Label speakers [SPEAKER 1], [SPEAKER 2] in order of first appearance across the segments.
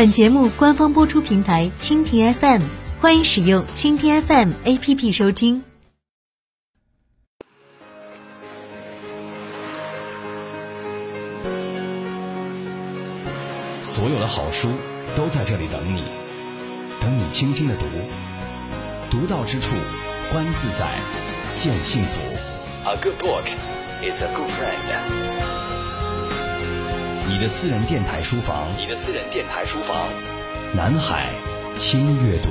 [SPEAKER 1] 本节目官方播出平台蜻蜓 FM，欢迎使用蜻蜓 FM APP 收听。
[SPEAKER 2] 所有的好书都在这里等你，等你轻轻的读，读到之处，观自在，见幸福。A good book is a good friend。你的私人电台书房，你的私人电台书房，南海轻阅读。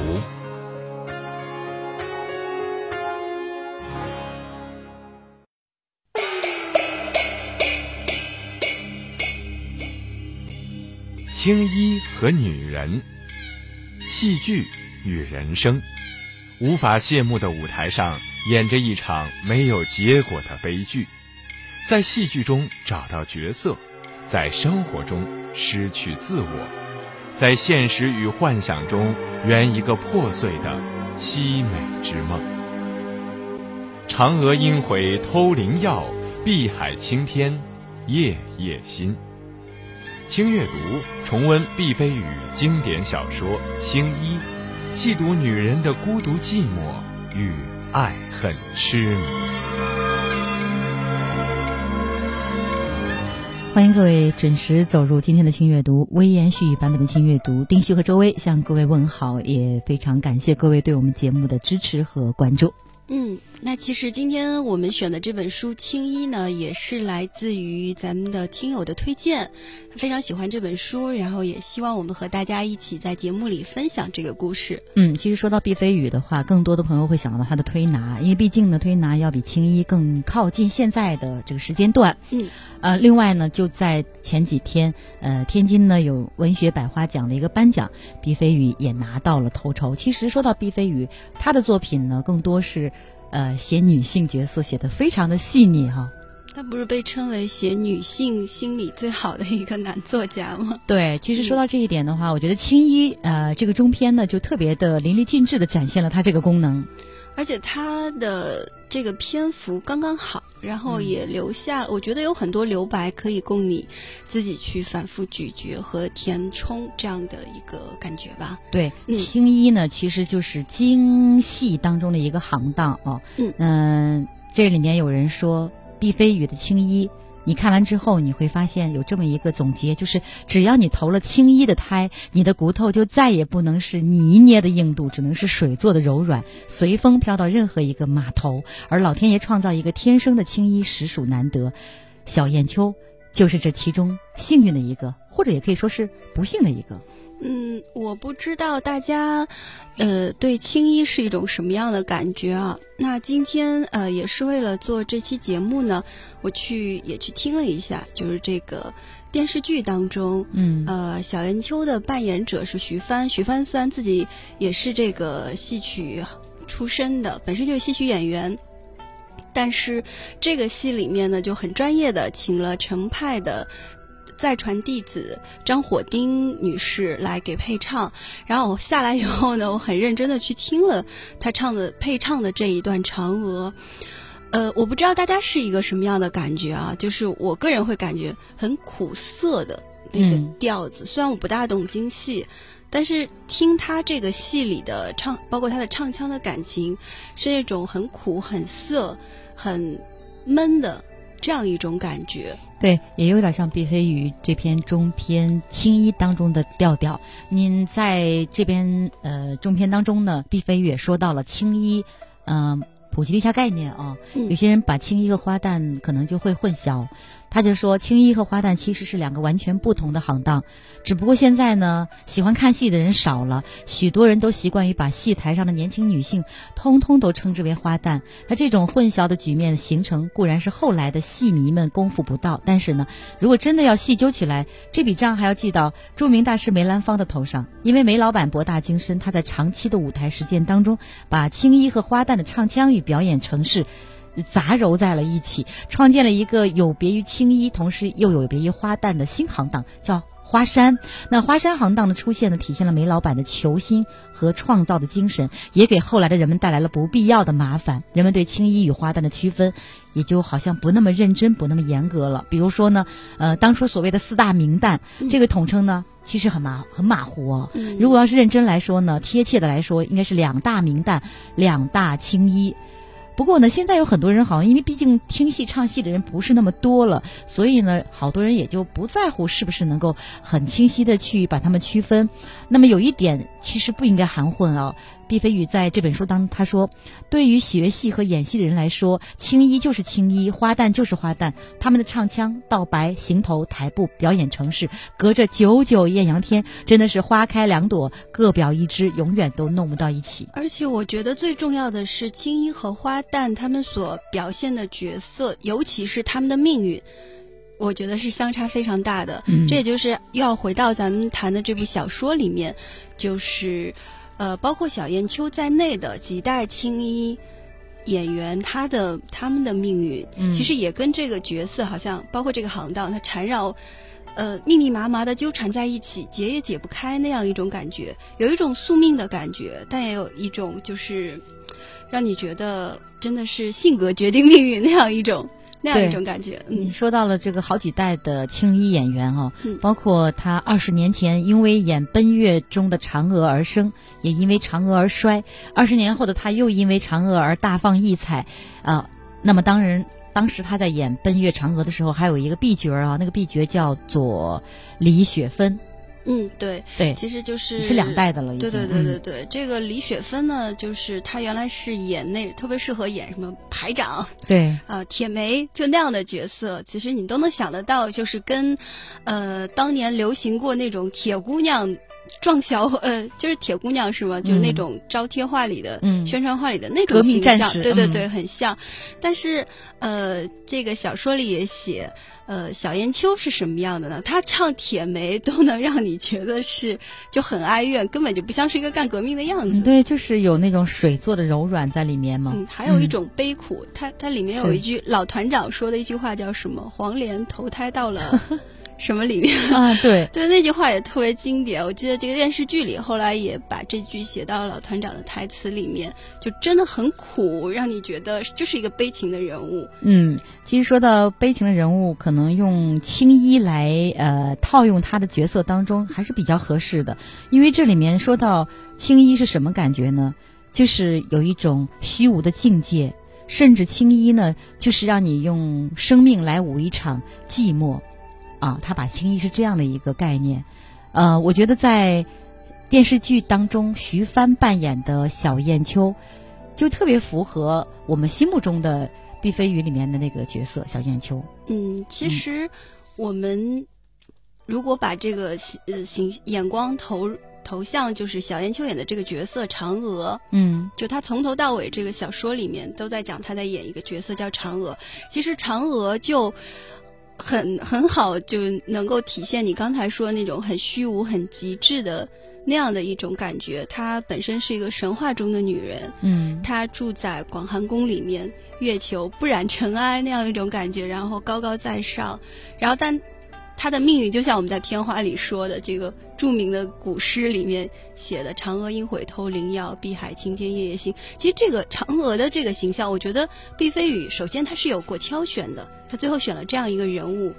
[SPEAKER 3] 青衣和女人，戏剧与人生，无法谢幕的舞台上演着一场没有结果的悲剧，在戏剧中找到角色，在生活中失去自我，在现实与幻想中圆一个破碎的凄美之梦。嫦娥应悔偷灵药，碧海青天夜夜心。轻阅读，重温毕飞宇经典小说《青衣》，细读女人的孤独寂寞与爱恨痴迷。
[SPEAKER 4] 欢迎各位准时走入今天的新阅读，微言絮语版本的新阅读。丁旭和周薇向各位问好，也非常感谢各位对我们节目的支持和关注。
[SPEAKER 5] 嗯，那其实今天我们选的这本书《青衣》呢，也是来自于咱们的听友的推荐，他非常喜欢这本书，然后也希望我们和大家一起在节目里分享这个故事。
[SPEAKER 4] 嗯，其实说到毕飞宇的话，更多的朋友会想到他的推拿，因为毕竟呢，推拿要比青衣更靠近现在的这个时间段。
[SPEAKER 5] 嗯，
[SPEAKER 4] 呃，另外呢，就在前几天，呃，天津呢有文学百花奖的一个颁奖，毕飞宇也拿到了头筹。其实说到毕飞宇，他的作品呢，更多是。呃，写女性角色写的非常的细腻哈。
[SPEAKER 5] 他不是被称为写女性心理最好的一个男作家吗？
[SPEAKER 4] 对，其实说到这一点的话，我觉得青衣呃这个中篇呢，就特别的淋漓尽致的展现了他这个功能。
[SPEAKER 5] 而且他的这个篇幅刚刚好，然后也留下，我觉得有很多留白可以供你自己去反复咀嚼和填充这样的一个感觉吧。
[SPEAKER 4] 对，青衣呢其实就是京戏当中的一个行当哦。嗯，这里面有人说毕飞宇的青衣。你看完之后，你会发现有这么一个总结，就是只要你投了青衣的胎，你的骨头就再也不能是泥捏的硬度，只能是水做的柔软，随风飘到任何一个码头。而老天爷创造一个天生的青衣，实属难得。小燕秋就是这其中幸运的一个，或者也可以说是不幸的一个。
[SPEAKER 5] 嗯，我不知道大家，呃，对青衣是一种什么样的感觉啊？那今天呃，也是为了做这期节目呢，我去也去听了一下，就是这个电视剧当中，
[SPEAKER 4] 嗯，
[SPEAKER 5] 呃，小燕秋的扮演者是徐帆，徐帆虽然自己也是这个戏曲出身的，本身就是戏曲演员，但是这个戏里面呢，就很专业的请了程派的。再传弟子张火丁女士来给配唱，然后我下来以后呢，我很认真的去听了她唱的配唱的这一段嫦娥，呃，我不知道大家是一个什么样的感觉啊？就是我个人会感觉很苦涩的那个调子，虽然我不大懂京戏，但是听她这个戏里的唱，包括她的唱腔的感情，是那种很苦、很涩、很闷的这样一种感觉。
[SPEAKER 4] 对，也有点像毕飞宇这篇中篇青衣当中的调调。您在这边呃中篇当中呢，毕飞宇也说到了青衣，嗯，普及了一下概念啊。有些人把青衣和花旦可能就会混淆。他就说，青衣和花旦其实是两个完全不同的行当，只不过现在呢，喜欢看戏的人少了，许多人都习惯于把戏台上的年轻女性通通都称之为花旦。那这种混淆的局面形成，固然是后来的戏迷们功夫不到，但是呢，如果真的要细究起来，这笔账还要记到著名大师梅兰芳的头上，因为梅老板博大精深，他在长期的舞台实践当中，把青衣和花旦的唱腔与表演程式。杂糅在了一起，创建了一个有别于青衣，同时又有别于花旦的新行当，叫花山。那花山行当的出现呢，体现了梅老板的求新和创造的精神，也给后来的人们带来了不必要的麻烦。人们对青衣与花旦的区分，也就好像不那么认真、不那么严格了。比如说呢，呃，当初所谓的四大名旦，这个统称呢，其实很马很马虎哦。如果要是认真来说呢，贴切的来说，应该是两大名旦，两大青衣。不过呢，现在有很多人好像因为毕竟听戏唱戏的人不是那么多了，所以呢，好多人也就不在乎是不是能够很清晰的去把他们区分。那么有一点其实不应该含混啊。毕飞宇在这本书当中他说，对于学戏和演戏的人来说，青衣就是青衣，花旦就是花旦，他们的唱腔、道白、行头、台步、表演程式，隔着九九艳阳天，真的是花开两朵，各表一枝，永远都弄不到一起。
[SPEAKER 5] 而且我觉得最重要的是，青衣和花旦他们所表现的角色，尤其是他们的命运，我觉得是相差非常大的。
[SPEAKER 4] 嗯
[SPEAKER 5] 这也就是要回到咱们谈的这部小说里面，就是。呃，包括小燕秋在内的几代青衣演员，他的他们的命运，
[SPEAKER 4] 嗯
[SPEAKER 5] 其实也跟这个角色好像，包括这个行当，它缠绕，呃，密密麻麻的纠缠在一起，解也解不开那样一种感觉，有一种宿命的感觉，但也有一种就是让你觉得真的是性格决定命运那样一种那样一种感觉。
[SPEAKER 4] 你
[SPEAKER 5] 嗯
[SPEAKER 4] 说到了这个好几代的青衣演员哦、
[SPEAKER 5] 嗯
[SPEAKER 4] 包括他二十年前因为演《奔月》中的嫦娥而生，也因为嫦娥而衰；二十年后的他又因为嫦娥而大放异彩，啊、那么当然，当时他在演《奔月》嫦娥的时候，还有一个婢角儿啊，那个婢角叫做李雪芬，
[SPEAKER 5] 嗯，对，
[SPEAKER 4] 对，
[SPEAKER 5] 其实就是
[SPEAKER 4] 是两代的了。
[SPEAKER 5] 对对对对
[SPEAKER 4] 嗯
[SPEAKER 5] 对，这个李雪芬呢，就是她原来是演那特别适合演什么排长
[SPEAKER 4] 对，
[SPEAKER 5] 啊、铁梅就那样的角色，其实你都能想得到，就是跟呃当年流行过那种铁姑娘。壮小 呃，就是铁姑娘是吗？就是那种招贴画里的、
[SPEAKER 4] 嗯
[SPEAKER 5] 宣传画里的那种形象，对对对，很像。但是呃，这个小说里也写，呃，小燕秋是什么样的呢？她唱铁梅都能让你觉得是就很哀怨，根本就不像是一个干革命的样子。
[SPEAKER 4] 嗯对，就是有那种水做的柔软在里面嘛。
[SPEAKER 5] 嗯，还有一
[SPEAKER 4] 嗯
[SPEAKER 5] 种悲苦，它它里面有一句老团长说的一句话叫什么？黄连投胎到了什么里面？
[SPEAKER 4] 啊，对，
[SPEAKER 5] 对，那句话也特别经典。我记得这个电视剧里后来也把这句写到了老团长的台词里面，就真的很苦，让你觉得就是一个悲情的人物。
[SPEAKER 4] 嗯，其实说到悲情的人物，可能用青衣来呃套用他的角色当中还是比较合适的，因为这里面说到青衣是什么感觉呢？就是有一种虚无的境界，甚至青衣呢，就是让你用生命来舞一场寂寞，啊，他把青衣是这样的一个概念，呃，我觉得在电视剧当中，徐帆扮演的小燕秋，就特别符合我们心目中的《毕飞宇》里面的那个角色小燕秋。
[SPEAKER 5] 嗯，其
[SPEAKER 4] 嗯
[SPEAKER 5] 实我们如果把这个呃形眼光投投向就是小燕秋演的这个角色嫦娥，
[SPEAKER 4] 嗯
[SPEAKER 5] 就他从头到尾这个小说里面都在讲他在演一个角色叫嫦娥。其实嫦娥就很很好，就能够体现你刚才说那种很虚无、很极致的那样的一种感觉。她本身是一个神话中的女人，
[SPEAKER 4] 嗯
[SPEAKER 5] 她住在广寒宫里面，月球不染尘埃那样一种感觉，然后高高在上，然后但他的命运就像我们在片花里说的这个著名的古诗里面写的“嫦娥应悔偷灵药，碧海青天夜夜心”。其实这个嫦娥的这个形象，我觉得毕飞宇首先他是有过挑选的，他最后选了这样一个人物。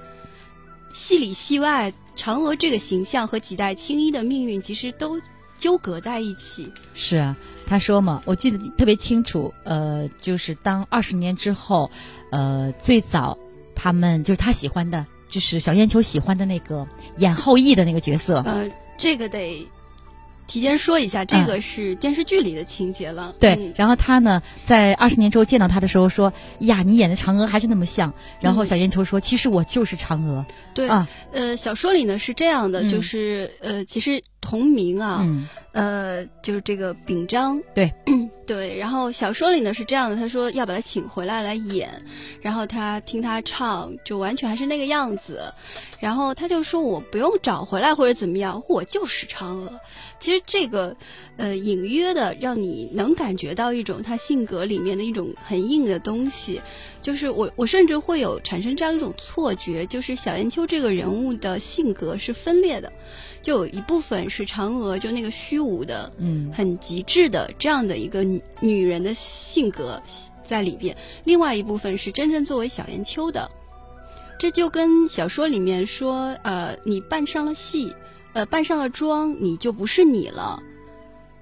[SPEAKER 5] 戏里戏外，嫦娥这个形象和几代青衣的命运其实都纠葛在一起。
[SPEAKER 4] 是啊，他说嘛，我记得特别清楚，呃，就是当二十年之后，呃，最早他们就是他喜欢的，就是小燕秋喜欢的那个演后羿的那个角色，
[SPEAKER 5] 呃，这个得提前说一下，这个是电视剧里的情节了。
[SPEAKER 4] 对，
[SPEAKER 5] 嗯。
[SPEAKER 4] 然后他呢，在二十年之后见到他的时候说：“呀，你演的嫦娥还是那么像。”然后
[SPEAKER 5] 嗯。
[SPEAKER 4] 小燕秋说：“其实我就是嫦娥。
[SPEAKER 5] 对，
[SPEAKER 4] 啊。
[SPEAKER 5] 呃，小说里呢是这样的，
[SPEAKER 4] 嗯。
[SPEAKER 5] 就是呃，其实同名啊，
[SPEAKER 4] 嗯
[SPEAKER 5] 呃，就是这个秉章，
[SPEAKER 4] 对。
[SPEAKER 5] 对，然后小说里呢是这样的，他说要把他请回来来演，然后他听他唱，就完全还是那个样子，然后他就说我不用找回来或者怎么样，我就是嫦娥。其实这个，呃，隐约的让你能感觉到一种他性格里面的一种很硬的东西，就是我我甚至会有产生这样一种错觉，就是小燕秋这个人物的性格是分裂的，就有一部分是嫦娥，就那个虚无的，
[SPEAKER 4] 嗯，
[SPEAKER 5] 很极致的这样的一个女女人的性格在里边，另外一部分是真正作为小燕秋的，这就跟小说里面说，呃，你扮上了戏。呃，扮上了妆，你就不是你了，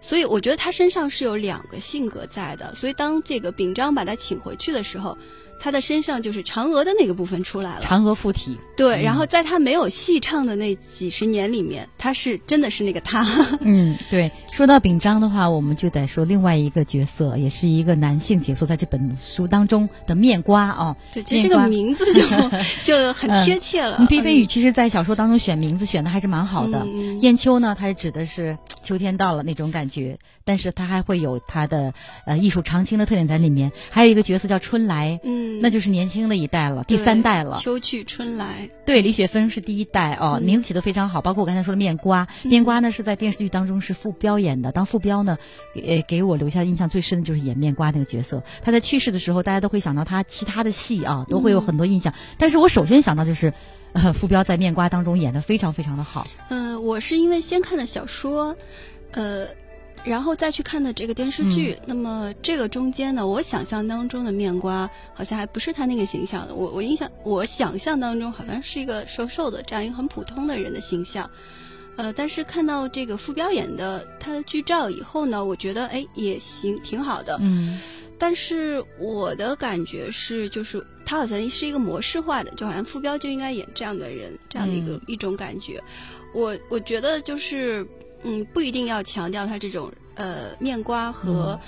[SPEAKER 5] 所以我觉得他身上是有两个性格在的。所以当这个秉章把他请回去的时候。他的身上就是嫦娥的那个部分出来了，
[SPEAKER 4] 嫦娥附体。
[SPEAKER 5] 对，然后在他没有戏唱的那几十年里面，他是真的是那个他。
[SPEAKER 4] 嗯，对。说到秉章的话，我们就得说另外一个角色，也是一个男性角色，在这本书当中的面瓜哦。
[SPEAKER 5] 对，其实这个名字就 就很贴切了。
[SPEAKER 4] 毕飞宇其实，在小说当中选名字选的还是蛮好的。燕秋呢，它指的是秋天到了那种感觉，但是它还会有它的呃艺术常青的特点在里面。还有一个角色叫春来。
[SPEAKER 5] 嗯。
[SPEAKER 4] 那就是年轻的一代了，第三代了。
[SPEAKER 5] 秋去春来，
[SPEAKER 4] 对，李雪芬是第一代哦，名字起的非常好。包括我刚才说的面瓜，面瓜呢是在电视剧当中是傅彪演的。当傅彪呢，给，给我留下印象最深的就是演面瓜那个角色。他在去世的时候，大家都会想到他其他的戏啊，都会有很多印象。但是我首先想到就是，呃，傅彪在面瓜当中演的非常非常的好。
[SPEAKER 5] 嗯，我是因为先看的小说，呃。然后再去看的这个电视剧，那么这个中间呢，我想象当中的面瓜好像还不是他那个形象的。我我印象我想象当中好像是一个瘦瘦的这样一个很普通的人的形象，呃，但是看到这个傅彪演的他的剧照以后呢，我觉得哎也行挺好的。
[SPEAKER 4] 嗯，
[SPEAKER 5] 但是我的感觉是，就是他好像是一个模式化的，就好像傅彪就应该演这样的人，这样的一个一种感觉。我我觉得就是。嗯，不一定要强调他这种呃面瓜和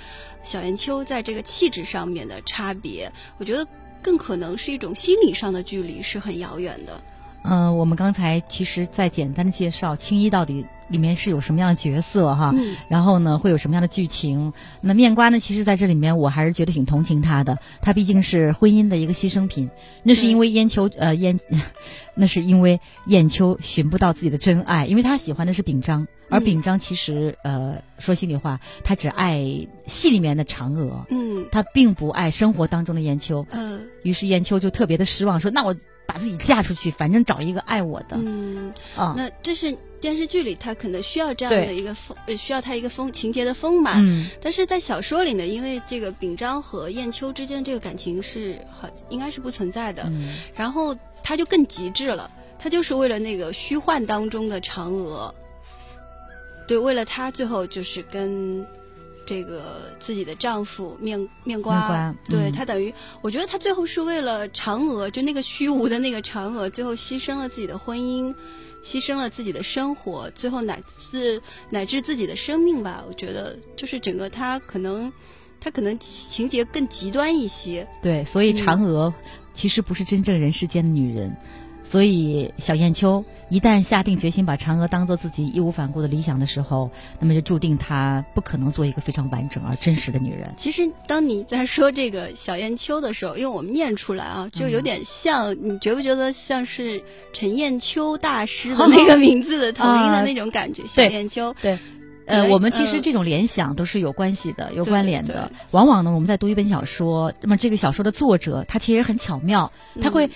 [SPEAKER 5] 小岩秋在这个气质上面的差别，我觉得更可能是一种心理上的距离是很遥远的。
[SPEAKER 4] 嗯，我们刚才其实在简单的介绍青衣到底。里面是有什么样的角色哈？然后呢，会有什么样的剧情？那面瓜呢？其实在这里面，我还是觉得挺同情他的。他毕竟是婚姻的一个牺牲品。那是因为燕秋呃燕，那是因为燕秋 寻不到自己的真爱，因为他喜欢的是秉章，而秉章其实呃说心里话，他只爱戏里面的嫦娥，
[SPEAKER 5] 嗯，
[SPEAKER 4] 他并不爱生活当中的燕秋。
[SPEAKER 5] 嗯，
[SPEAKER 4] 于是燕秋就特别的失望，说：“那我把自己嫁出去，反正找一个爱我的。”
[SPEAKER 5] 嗯
[SPEAKER 4] 啊，
[SPEAKER 5] 那这是。电视剧里他可能需要这样的一个丰，呃，需要他一个丰情节的丰满。
[SPEAKER 4] 嗯，
[SPEAKER 5] 但是在小说里呢，因为这个秉章和燕秋之间这个感情是好，应该是不存在的。
[SPEAKER 4] 嗯，
[SPEAKER 5] 然后他就更极致了，他就是为了那个虚幻当中的嫦娥，对，为了他最后就是跟这个自己的丈夫面面瓜，对他等于，我觉得他最后是为了嫦娥，就那个虚无的那个嫦娥，最后牺牲了自己的婚姻。牺牲了自己的生活，最后乃至乃至自己的生命吧。我觉得，就是整个他可能，他可能情节更极端一些。
[SPEAKER 4] 对，所以嫦娥其实不是真正人世间的女人。所以，小燕秋一旦下定决心把嫦娥当做自己义无反顾的理想的时候，那么就注定她不可能做一个非常完整而真实的女人。
[SPEAKER 5] 其实，当你在说这个小燕秋的时候，因为我们念出来啊，就有点像，你觉不觉得像是陈燕秋大师的 那个名字的同音的那种感觉？小燕秋，
[SPEAKER 4] 对，呃，我们其实这种联想都是有关系的，有关联的。往往呢，我们在读一本小说，那么这个小说的作者他其实很巧妙，他会。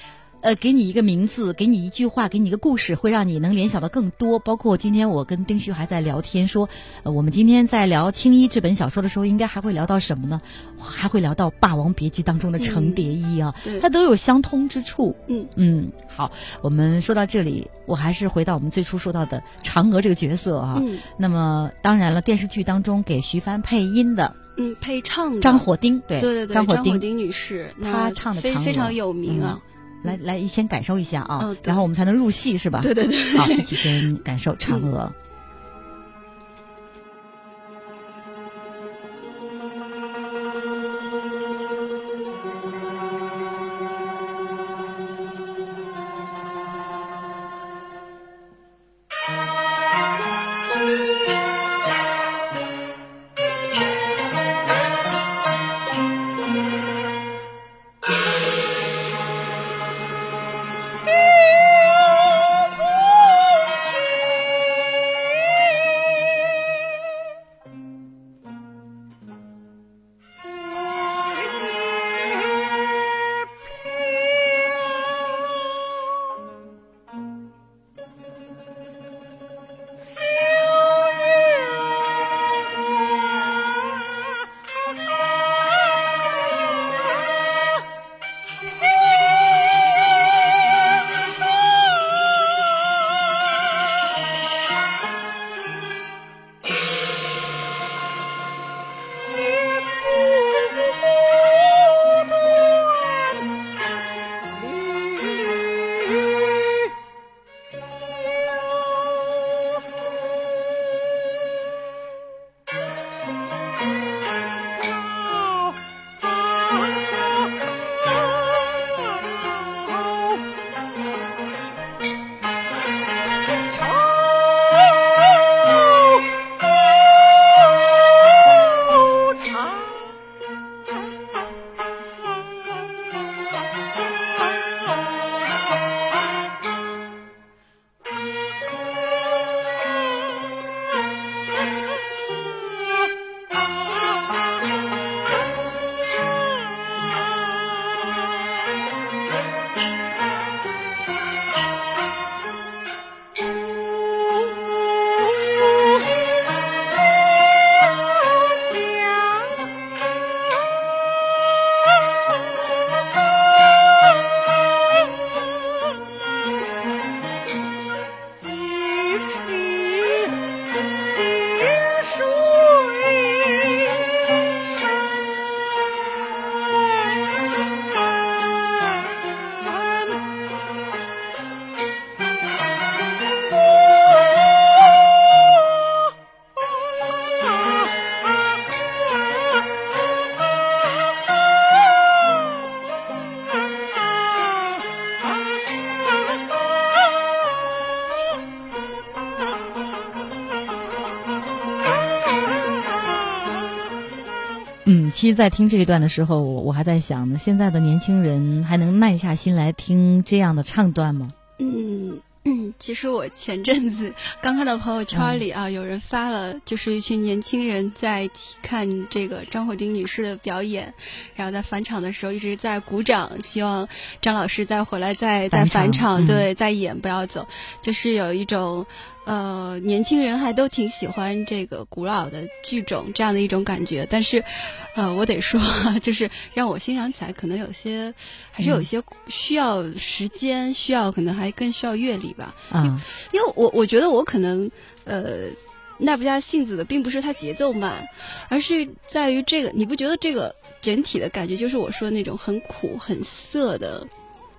[SPEAKER 4] 呃，给你一个名字，给你一句话，给你一个故事，会让你能联想到更多。包括今天我跟丁旭还在聊天，说，呃，我们今天在聊《青衣》这本小说的时候，应该还会聊到什么呢？还会聊到《霸王别姬》当中的程蝶衣啊，它都有相通之处。
[SPEAKER 5] 嗯
[SPEAKER 4] 嗯，好，我们说到这里，我还是回到我们最初说到的嫦娥这个角色啊。
[SPEAKER 5] 嗯。
[SPEAKER 4] 那么，当然了，电视剧当中给徐帆配音的，
[SPEAKER 5] 嗯，配唱的
[SPEAKER 4] 张火丁，对
[SPEAKER 5] 对对，
[SPEAKER 4] 张
[SPEAKER 5] 火
[SPEAKER 4] 丁
[SPEAKER 5] 女士，
[SPEAKER 4] 她唱的
[SPEAKER 5] 非非常有名啊。
[SPEAKER 4] 来来，先感受一下
[SPEAKER 5] 啊，
[SPEAKER 4] 然后我们才能入戏，是吧？
[SPEAKER 5] 对对对，
[SPEAKER 4] 好，一起先感受嫦娥。在听这一段的时候，我我还在想呢，现在的年轻人还能耐下心来听这样的唱段吗？
[SPEAKER 5] 嗯。嗯，其实我前阵子刚看到朋友圈里啊，有人发了，就是一群年轻人在看这个张火丁女士的表演，然后在返场的时候一直在鼓掌，希望张老师再回来，再再返场，对，再演不要走，就是有一种。呃，年轻人还都挺喜欢这个古老的剧种这样的一种感觉，但是，呃，我得说，就是让我欣赏起来可能有些，还是有些需要时间，需要可能还更需要阅历吧。
[SPEAKER 4] 啊，
[SPEAKER 5] 因为我我觉得我可能呃耐不下性子的，并不是它节奏慢，而是在于这个，你不觉得这个整体的感觉就是我说那种很苦很涩的。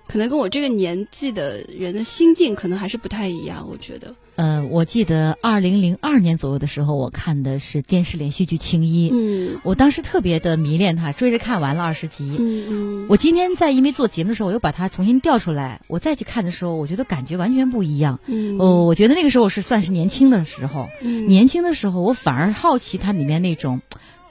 [SPEAKER 5] 可能跟我这个年纪的人的心境可能还是不太一样，我觉得。
[SPEAKER 4] 呃，我记得二零零二年左右的时候，我看的是电视连续剧《青衣》，
[SPEAKER 5] 嗯，
[SPEAKER 4] 我当时特别的迷恋它，追着看完了二十集，
[SPEAKER 5] 嗯嗯。
[SPEAKER 4] 我今天在因为做节目的时候，我又把它重新调出来，我再去看的时候，我觉得感觉完全不一样。
[SPEAKER 5] 嗯，
[SPEAKER 4] 哦，我觉得那个时候是算是年轻的时候，年轻的时候我反而好奇它里面那种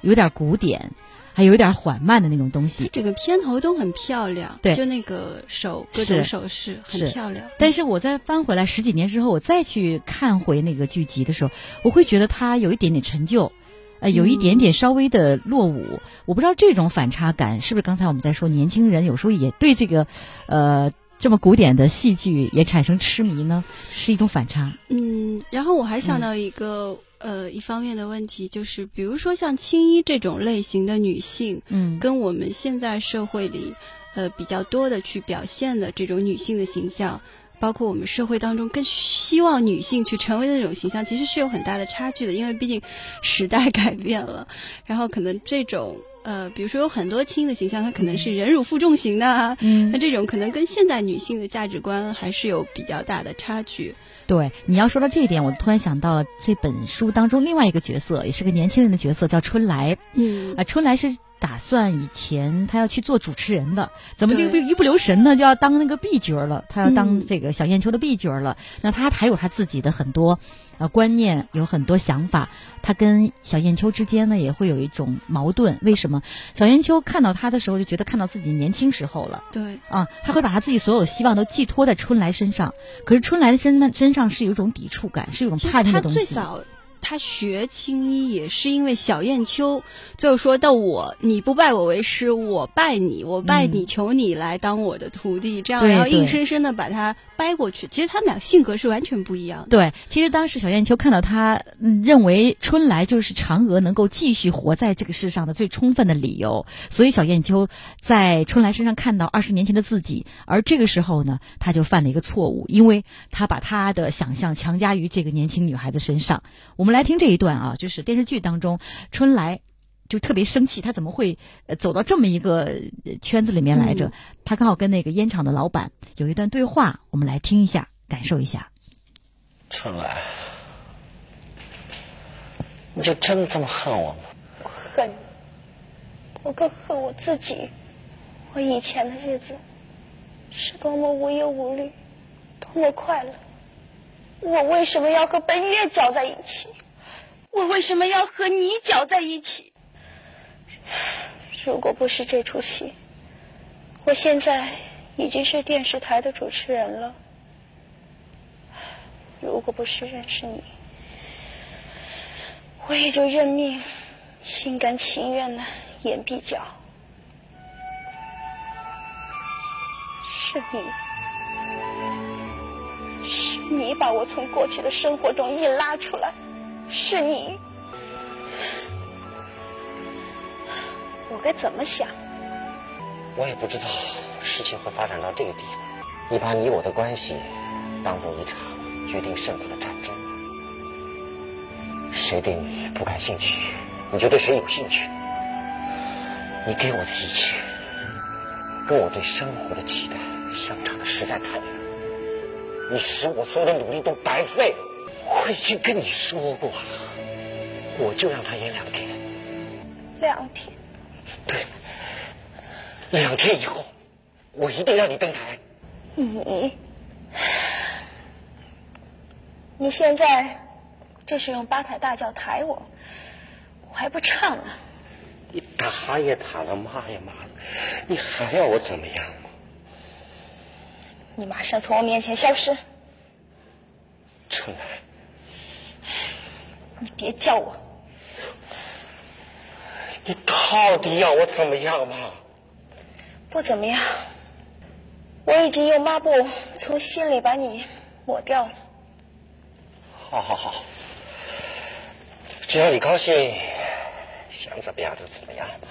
[SPEAKER 4] 有点古典。还有一点缓慢的那种东西，
[SPEAKER 5] 整个片头都很漂亮，
[SPEAKER 4] 对，
[SPEAKER 5] 就那个手各种手势很漂亮。
[SPEAKER 4] 但是我再翻回来十几年之后，我再去看回那个剧集的时候，我会觉得它有一点点陈旧，呃，有一点点稍微的落伍。我不知道这种反差感是不是刚才我们在说年轻人有时候也对这个，呃，这么古典的戏剧也产生痴迷呢？是一种反差。
[SPEAKER 5] 嗯，然后我还想到一个。呃，一方面的问题就是，比如说像青衣这种类型的女性，
[SPEAKER 4] 嗯，
[SPEAKER 5] 跟我们现在社会里，呃，比较多的去表现的这种女性的形象，包括我们社会当中更希望女性去成为的那种形象，其实是有很大的差距的。因为毕竟时代改变了，然后可能这种呃，比如说有很多轻的形象，她可能是忍辱负重型的，
[SPEAKER 4] 嗯，
[SPEAKER 5] 那这种可能跟现代女性的价值观还是有比较大的差距。
[SPEAKER 4] 对，你要说到这一点，我突然想到了这本书当中另外一个角色，也是个年轻人的角色，叫春来。
[SPEAKER 5] 嗯，
[SPEAKER 4] 啊，春来是打算以前他要去做主持人的，怎么就一不留神呢，就要当那个 B 角了？他要当这个小燕秋的 B 角了。那他还有他自己的很多。呃，观念有很多想法，他跟小燕秋之间呢也会有一种矛盾。为什么？小燕秋看到他的时候就觉得看到自己年轻时候了。
[SPEAKER 5] 对
[SPEAKER 4] 啊，他会把他自己所有的希望都寄托在春来身上，可是春来的身身上是有一种抵触感，是有种怕的东西。
[SPEAKER 5] 最早。他学青衣也是因为小燕秋，最后说到我，你不拜我为师，我拜你，我拜你，求你来当我的徒弟，这样然后硬生生的把他掰过去。其实他们俩性格是完全不一样的。
[SPEAKER 4] 对，其实当时小燕秋看到他，认为春来就是嫦娥能够继续活在这个世上的最充分的理由，所以小燕秋在春来身上看到二十年前的自己，而这个时候呢，他就犯了一个错误，因为他把他的想象强加于这个年轻女孩子身上。我们来听这一段啊，就是电视剧当中，春来就特别生气，他怎么会走到这么一个圈子里面来着？他刚好跟那个烟厂的老板有一段对话，我们来听一下，感受一下。
[SPEAKER 6] 春来，你就真的这么恨我吗？
[SPEAKER 7] 我恨你，我更恨我自己。我以前的日子是多么无忧无虑，多么快乐。我为什么要和本月搅在一起？我为什么要和你搅在一起？如果不是这出戏，我现在已经是电视台的主持人了。如果不是认识你，我也就认命，心甘情愿的演壁角。是你。是你把我从过去的生活中硬拉出来，是你，我该怎么想？
[SPEAKER 6] 我也不知道事情会发展到这个地步。你把你我的关系当做一场决定胜负的战争，谁对你不感兴趣，你就对谁有兴趣。你给我的一切，跟我对生活的期待相差的实在太远。你使我所有的努力都白费了。我已经跟你说过了，我就让他演两天。
[SPEAKER 7] 两天。
[SPEAKER 6] 对，两天以后，我一定让你登台。
[SPEAKER 7] 你，你现在就是用八抬大轿抬我，我还不唱呢。
[SPEAKER 6] 你打也打了，骂也骂了，你还要我怎么样？
[SPEAKER 7] 你马上从我面前消失！
[SPEAKER 6] 春来，
[SPEAKER 7] 你别叫我！
[SPEAKER 6] 你到底要我怎么样嘛？
[SPEAKER 7] 不怎么样，我已经用抹布从心里把你抹掉了。
[SPEAKER 6] 好好好，只要你高兴，想怎么样就怎么样吧。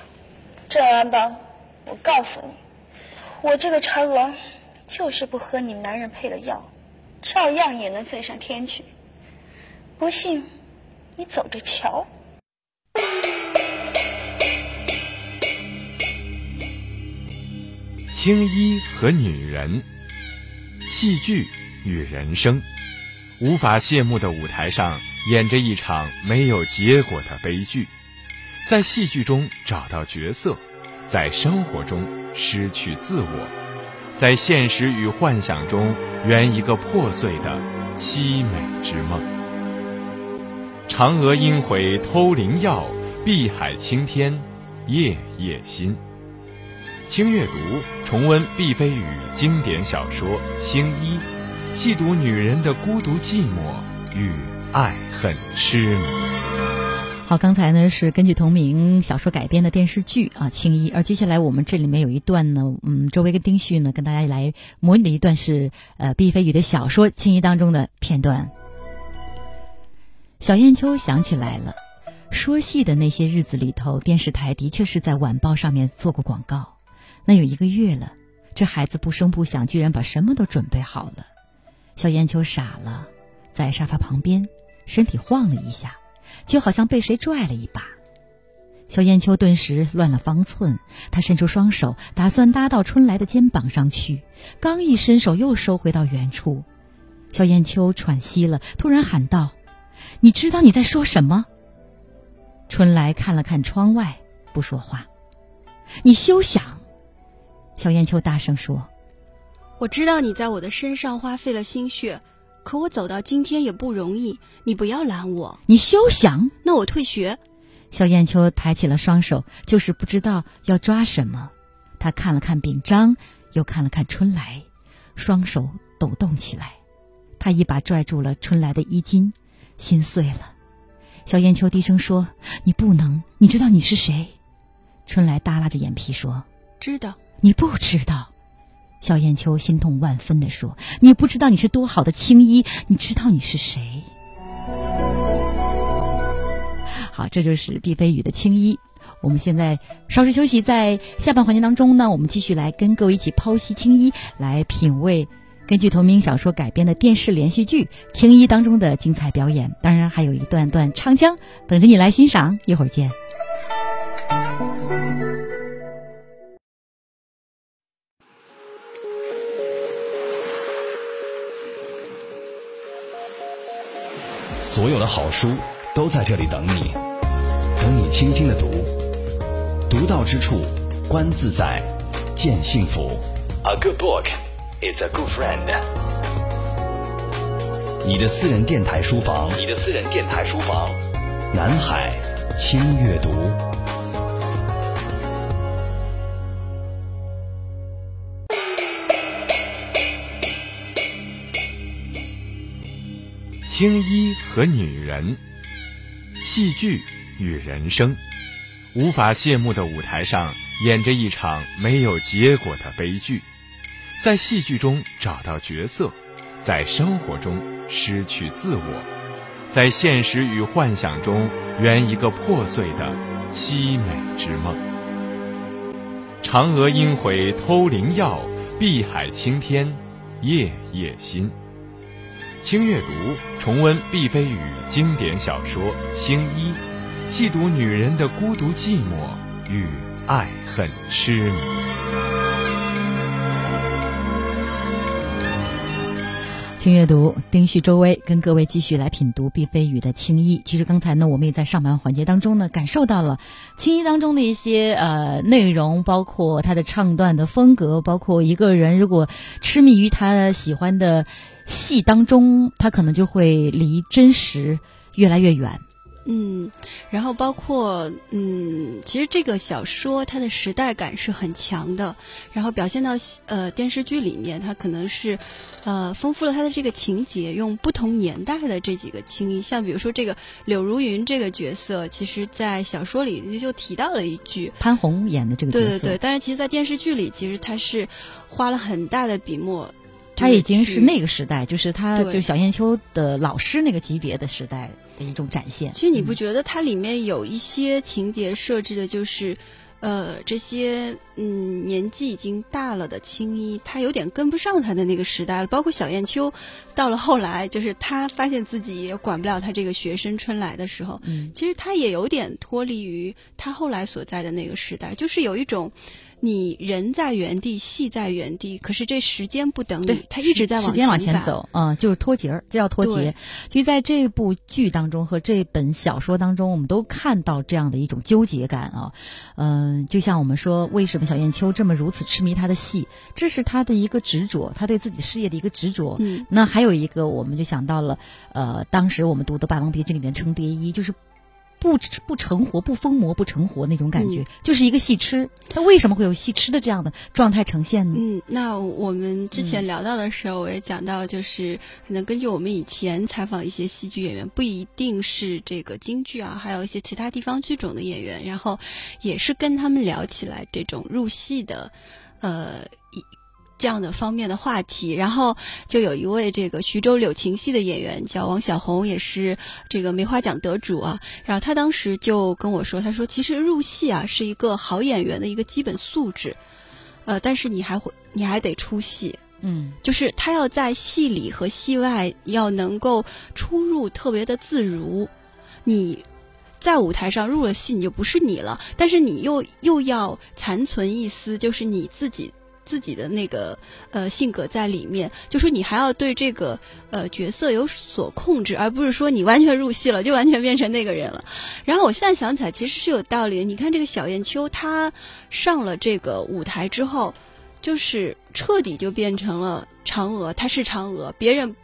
[SPEAKER 7] 郑安邦，我告诉你，我这个嫦娥。就是不喝你男人配的药，照样也能飞上天去。不信，你走着瞧。
[SPEAKER 3] 青衣和女人，戏剧与人生，无法谢幕的舞台上演着一场没有结果的悲剧，在戏剧中找到角色，在生活中失去自我。在现实与幻想中圆一个破碎的凄美之梦。嫦娥应悔偷灵药，碧海青天夜夜心。轻阅读，重温毕飞宇经典小说《青衣》，细读女人的孤独寂寞与爱恨痴迷。
[SPEAKER 4] 好，刚才呢是根据同名小说改编的电视剧啊《青衣》，而接下来我们这里面有一段呢，嗯，周围跟丁旭呢跟大家来模拟的一段是呃毕飞宇的小说《青衣》当中的片段。小燕秋想起来了，说戏的那些日子里头，电视台的确是在晚报上面做过广告。那有一个月了，这孩子不声不响，居然把什么都准备好了。小燕秋傻了，在沙发旁边，身体晃了一下。就好像被谁拽了一把，小燕秋顿时乱了方寸。她伸出双手，打算搭到春来的肩膀上去，刚一伸手，又收回到原处。小燕秋喘息了，突然喊道：“你知道你在说什么？”春来看了看窗外，不说话。你休想！小燕秋大声说：“
[SPEAKER 5] 我知道你在我的身上花费了心血。”可我走到今天也不容易，你不要拦我。
[SPEAKER 4] 你休想！
[SPEAKER 5] 那我退学。
[SPEAKER 4] 小燕秋抬起了双手，就是不知道要抓什么。他看了看秉章，又看了看春来，双手抖动起来。他一把拽住了春来的衣襟，心碎了。小燕秋低声说：“你不能，你知道你是谁？”春来耷拉着眼皮说：“
[SPEAKER 5] 知道。”
[SPEAKER 4] 你不知道。小燕秋心痛万分地说：“你不知道你是多好的青衣，你知道你是谁？”好，这就是毕飞宇的青衣。我们现在稍事休息，在下半环节当中呢，我们继续来跟各位一起剖析青衣，来品味根据同名小说改编的电视连续剧《青衣》当中的精彩表演。当然，还有一段段唱腔等着你来欣赏。一会儿见。
[SPEAKER 2] 所有的好书都在这里等你，等你轻轻的读，读到之处，观自在，见幸福。A good book is a good friend。你的私人电台书房，你的私人电台书房，南海轻阅读。
[SPEAKER 3] 青衣和女人，戏剧与人生，无法谢幕的舞台上演着一场没有结果的悲剧，在戏剧中找到角色，在生活中失去自我，在现实与幻想中圆一个破碎的凄美之梦。嫦娥应悔偷灵药，碧海青天夜夜心。轻阅读，重温毕飞宇经典小说《青衣》，细读女人的孤独寂寞与爱恨痴迷。
[SPEAKER 4] 听阅读，丁旭、周薇跟各位继续来品读毕飞宇的《青衣》。其实刚才呢，我们也在上半环节当中呢，感受到了《青衣》当中的一些呃内容，包括他的唱段的风格，包括一个人如果痴迷于他喜欢的。戏当中，他可能就会离真实越来越远。
[SPEAKER 5] 嗯，然后包括嗯，其实这个小说它的时代感是很强的，然后表现到呃电视剧里面，它可能是呃丰富了它的这个情节，用不同年代的这几个青衣，像比如说这个柳如云这个角色，其实在小说里就提到了一句
[SPEAKER 4] 潘虹演的这个角色，
[SPEAKER 5] 对对对，但是其实，在电视剧里，其实他是花了很大的笔墨。
[SPEAKER 4] 他已经是那个时代，就是他就小燕秋的老师那个级别的时代的一种展现。
[SPEAKER 5] 其实你不觉得它里面有一些情节设置的，就是，呃，这些嗯年纪已经大了的青衣，他有点跟不上他的那个时代了。包括小燕秋，到了后来，就是他发现自己也管不了他这个学生春来的时候，
[SPEAKER 4] 嗯，
[SPEAKER 5] 其实他也有点脱离于他后来所在的那个时代，就是有一种。你人在原地，戏在原地，可是这时间不等你，他一直在
[SPEAKER 4] 往时间往
[SPEAKER 5] 前
[SPEAKER 4] 走，嗯，就是脱节儿，这叫脱节。其实，在这部剧当中和这本小说当中，我们都看到这样的一种纠结感啊，嗯，就像我们说，为什么小燕秋这么如此痴迷他的戏，这是他的一个执着，他对自己事业的一个执着。
[SPEAKER 5] 嗯，
[SPEAKER 4] 那还有一个，我们就想到了，呃，当时我们读的《霸王别姬》里面程蝶衣，就是。不不成活，不疯魔不成活那种感觉，就是一个戏痴。他为什么会有戏痴的这样的状态呈现呢？
[SPEAKER 5] 嗯，那我们之前聊到的时候，我也讲到，就是可能根据我们以前采访一些戏剧演员，不一定是这个京剧啊，还有一些其他地方剧种的演员，然后也是跟他们聊起来这种入戏的，呃。这样的方面的话题，然后就有一位这个徐州柳琴戏的演员叫王小红，也是这个梅花奖得主啊。然后他当时就跟我说，他说其实入戏啊是一个好演员的一个基本素质，呃，但是你还会你还得出戏，
[SPEAKER 4] 嗯，
[SPEAKER 5] 就是他要在戏里和戏外要能够出入特别的自如。你在舞台上入了戏，你就不是你了，但是你又又要残存一丝，就是你自己。自己的那个呃性格在里面，就说你还要对这个呃角色有所控制，而不是说你完全入戏了就完全变成那个人了。然后我现在想起来，其实是有道理的。你看这个小燕秋，她上了这个舞台之后，就是彻底就变成了嫦娥，她是嫦娥，别人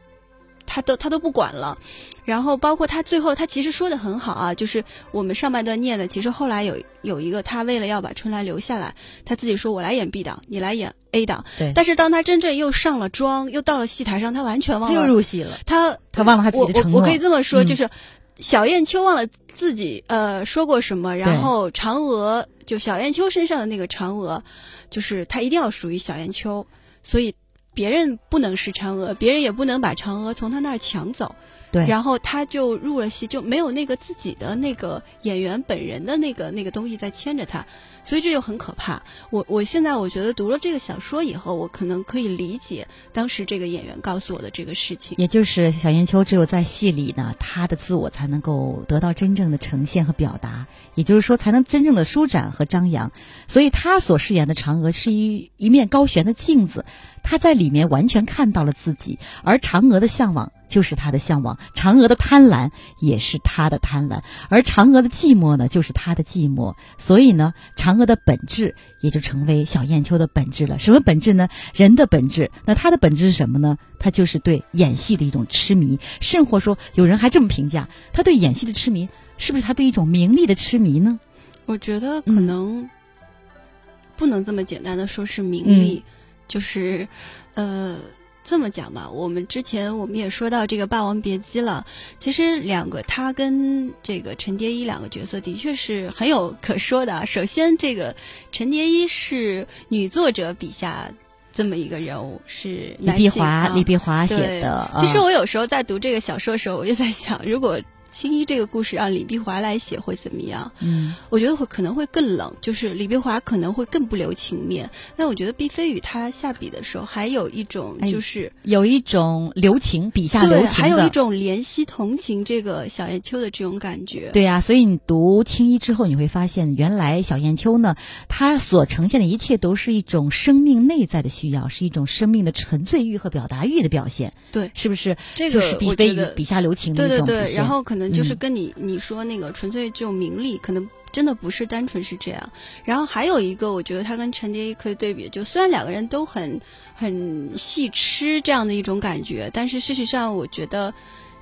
[SPEAKER 5] 她都他都不管了。然后包括他最后，他其实说的很好啊，就是我们上半段念的，其实后来有有一个他为了要把春来留下来，他自己说我来演 B 档，你来演 A 档。
[SPEAKER 4] 对。
[SPEAKER 5] 但是当他真正又上了妆，又到了戏台上，他完全忘了。
[SPEAKER 4] 他又入戏了。
[SPEAKER 5] 他
[SPEAKER 4] 他忘了他自己的承
[SPEAKER 5] 诺。我可以这么说，就是小燕秋忘了自己呃说过什么，然后嫦娥就小燕秋身上的那个嫦娥，就是他一定要属于小燕秋，所以别人不能是嫦娥，别人也不能把嫦娥从他那儿抢走。
[SPEAKER 4] 对，
[SPEAKER 5] 然后他就入了戏，就没有那个自己的那个演员本人的那个那个东西在牵着他，所以这就很可怕。我我现在我觉得读了这个小说以后，我可能可以理解当时这个演员告诉我的这个事情。
[SPEAKER 4] 也就是小燕秋只有在戏里呢，他的自我才能够得到真正的呈现和表达，也就是说才能真正的舒展和张扬。所以他所饰演的嫦娥是一一面高悬的镜子。他在里面完全看到了自己，而嫦娥的向往就是他的向往，嫦娥的贪婪也是他的贪婪，而嫦娥的寂寞呢，就是他的寂寞。所以呢，嫦娥的本质也就成为小燕秋的本质了。什么本质呢？人的本质。那他的本质是什么呢？他就是对演戏的一种痴迷，甚或说，有人还这么评价，他对演戏的痴迷，是不是他对一种名利的痴迷呢？
[SPEAKER 5] 我觉得可能不能这么简单的说是名利。就是，呃，这么讲吧。我们之前我们也说到这个《霸王别姬》了。其实两个他跟这个陈蝶衣两个角色的确是很有可说的。首先，这个陈蝶衣是女作者笔下这么一个人物，是
[SPEAKER 4] 李碧华，李碧华写的。
[SPEAKER 5] 其实我有时候在读这个小说的时候，我就在想，如果。青衣这个故事让李碧华来写会怎么样？
[SPEAKER 4] 嗯，
[SPEAKER 5] 我觉得会可能会更冷，就是李碧华可能会更不留情面。但我觉得毕飞宇他下笔的时候还有一种就是
[SPEAKER 4] 有一种留情，笔下留情
[SPEAKER 5] 还有一种怜惜同情这个小燕秋的这种感觉。
[SPEAKER 4] 对呀，所以你读青衣之后，你会发现原来小燕秋呢，他所呈现的一切都是一种生命内在的需要，是一种生命的沉醉欲和表达欲的表现。
[SPEAKER 5] 对，
[SPEAKER 4] 是不是？
[SPEAKER 5] 这个
[SPEAKER 4] 是毕飞宇笔下留情的
[SPEAKER 5] 一种对对对，然后可能。就是跟你你说那个纯粹就名利，可能真的不是单纯是这样。然后还有一个，我觉得他跟陈蝶衣可以对比，就虽然两个人都很很戏痴这样的一种感觉，但是事实上，我觉得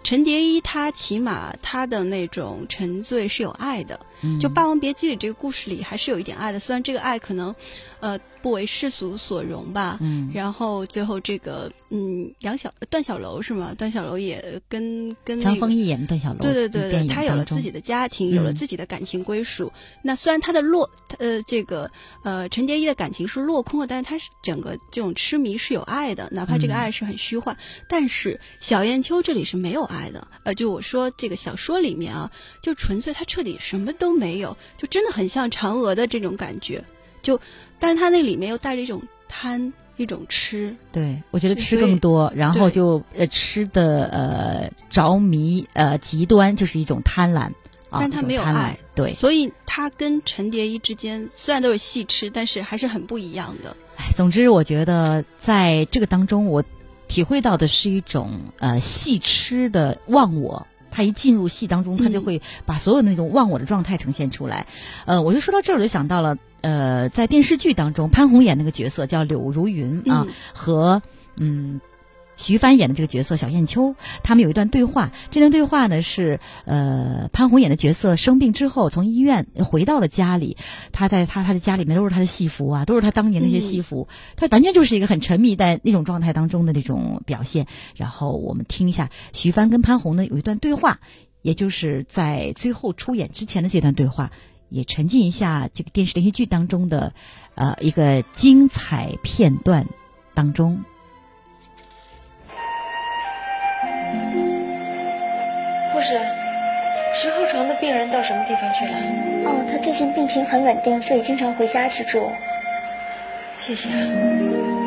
[SPEAKER 5] 陈蝶衣他起码他的那种沉醉是有爱的，
[SPEAKER 4] 嗯
[SPEAKER 5] 就《霸王别姬》里这个故事里还是有一点爱的，虽然这个爱可能，呃，不为世俗所容吧。
[SPEAKER 4] 嗯
[SPEAKER 5] 然后最后这个，嗯，杨小段小楼是吗？段小楼也跟跟那个
[SPEAKER 4] 张丰毅演的段小楼，
[SPEAKER 5] 对对对对，他有了自己的家庭，有了
[SPEAKER 4] 嗯
[SPEAKER 5] 自己的感情归属。那虽然他的落，呃，这个呃，陈蝶衣的感情是落空了，但是他是整个这种痴迷是有爱的，哪怕这个
[SPEAKER 4] 嗯
[SPEAKER 5] 爱是很虚幻。但是小燕秋这里是没有爱的，呃，就我说这个小说里面啊，就纯粹他彻底什么都没有，就真的很像嫦娥的这种感觉。就，但是他那里面又带着一种贪，一种吃。
[SPEAKER 4] 对，我觉得吃更多，然后就呃吃的呃着迷呃极端，就是一种贪婪啊，
[SPEAKER 5] 但他没有爱，
[SPEAKER 4] 对，
[SPEAKER 5] 所以他跟陈蝶衣之间虽然都是戏痴，但是还是很不一样的。
[SPEAKER 4] 哎，总之我觉得在这个当中，我体会到的是一种呃戏痴的忘我。他一进入戏当中，他就
[SPEAKER 5] 嗯
[SPEAKER 4] 会把所有的那种忘我的状态呈现出来。呃，我就说到这儿，我就想到了，呃，在电视剧当中，潘虹演那个角色叫柳如云啊，
[SPEAKER 5] 嗯
[SPEAKER 4] 和嗯徐帆演的这个角色小燕秋，他们有一段对话。这段对话呢是呃潘虹演的角色生病之后从医院回到了家里，他在他他的家里面都是他的戏服啊，都是他当年那些戏服，他完全就是一个很沉迷在那种状态当中的那种表现。然后我们听一下徐帆跟潘虹呢有一段对话，也就是在最后出演之前的这段对话。也沉浸一下这个电视连续剧当中的，呃，一个精彩片段当中。
[SPEAKER 7] 护士，十号床的病人到什么地方去了？哦，他最近病情很稳定，所以经常回家去住。谢谢。
[SPEAKER 8] 我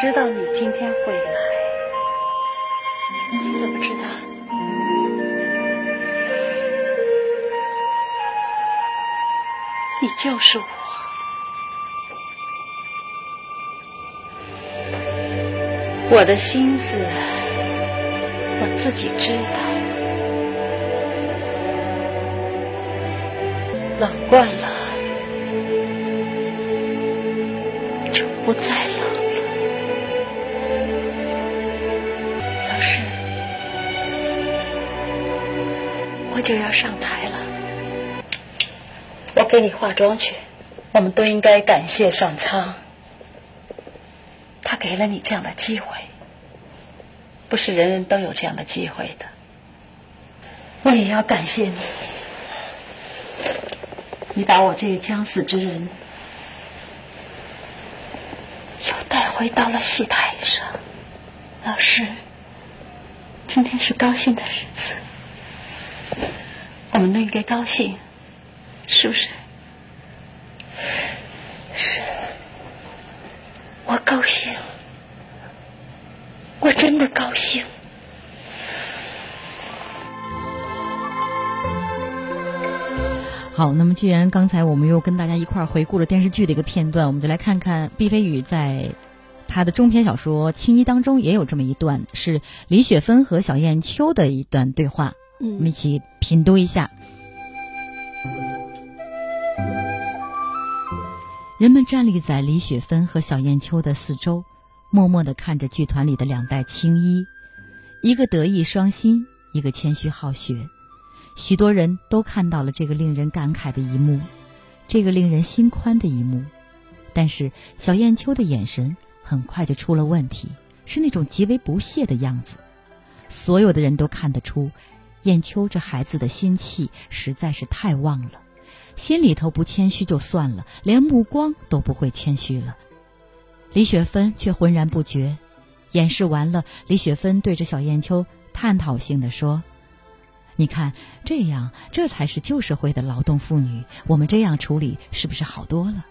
[SPEAKER 8] 知道你今天会来，
[SPEAKER 7] 你怎么知道？
[SPEAKER 8] 你就是我。我的心思我自己知道，冷惯了就不再
[SPEAKER 7] 上台了。
[SPEAKER 8] 我给你化妆去，我们都应该感谢上苍，他给了你这样的机会，不是人人都有这样的机会的。我也要感谢你，你把我这个将死之人又带回到了戏台上。老师，今天是高兴的日子，我们都应该高兴。是不是？
[SPEAKER 7] 是，我高兴，我真的高兴。
[SPEAKER 4] 好，那么既然刚才我们又跟大家一块儿回顾了电视剧的一个片段，我们就来看看毕飞宇在他的中篇小说《青衣》当中也有这么一段，是李雪芬和小燕秋的一段对话，我们一，起品读一下。人们站立在李雪芬和小燕秋的四周，默默地看着剧团里的两代青衣，一个德艺双馨，一个谦虚好学。许多人都看到了这个令人感慨的一幕，这个令人心宽的一幕。但是小燕秋的眼神很快就出了问题，是那种极为不屑的样子。所有的人都看得出，燕秋这孩子的心气实在是太旺了，心里头不谦虚就算了，连目光都不会谦虚了。李雪芬却浑然不觉。演示完了，李雪芬对着小燕秋探讨性的说。你看，这样这才是旧社会的劳动妇女。我们这样处理，是不是好多了？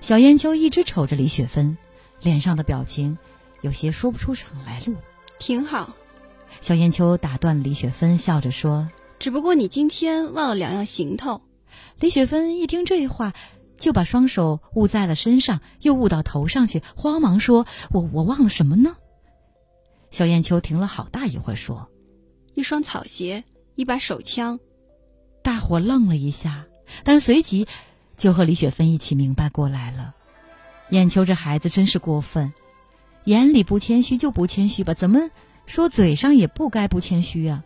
[SPEAKER 4] 小燕秋一直瞅着李雪芬，脸上的表情有些说不出场来路。
[SPEAKER 5] 挺好。
[SPEAKER 4] 小燕秋打断了李雪芬，笑着说
[SPEAKER 5] 只不过你今天忘了两样行头。：“
[SPEAKER 4] 李雪芬一听这话，就把双手捂在了身上，又捂到头上去，慌忙说：“我我忘了什么呢？”小燕秋停了好大一会儿，说：“
[SPEAKER 5] 一双草鞋，一把手枪。”
[SPEAKER 4] 大伙愣了一下，但随即就和李雪芬一起明白过来了。燕秋这孩子真是过分，眼里不谦虚就不谦虚吧，怎么说嘴上也不该不谦虚啊？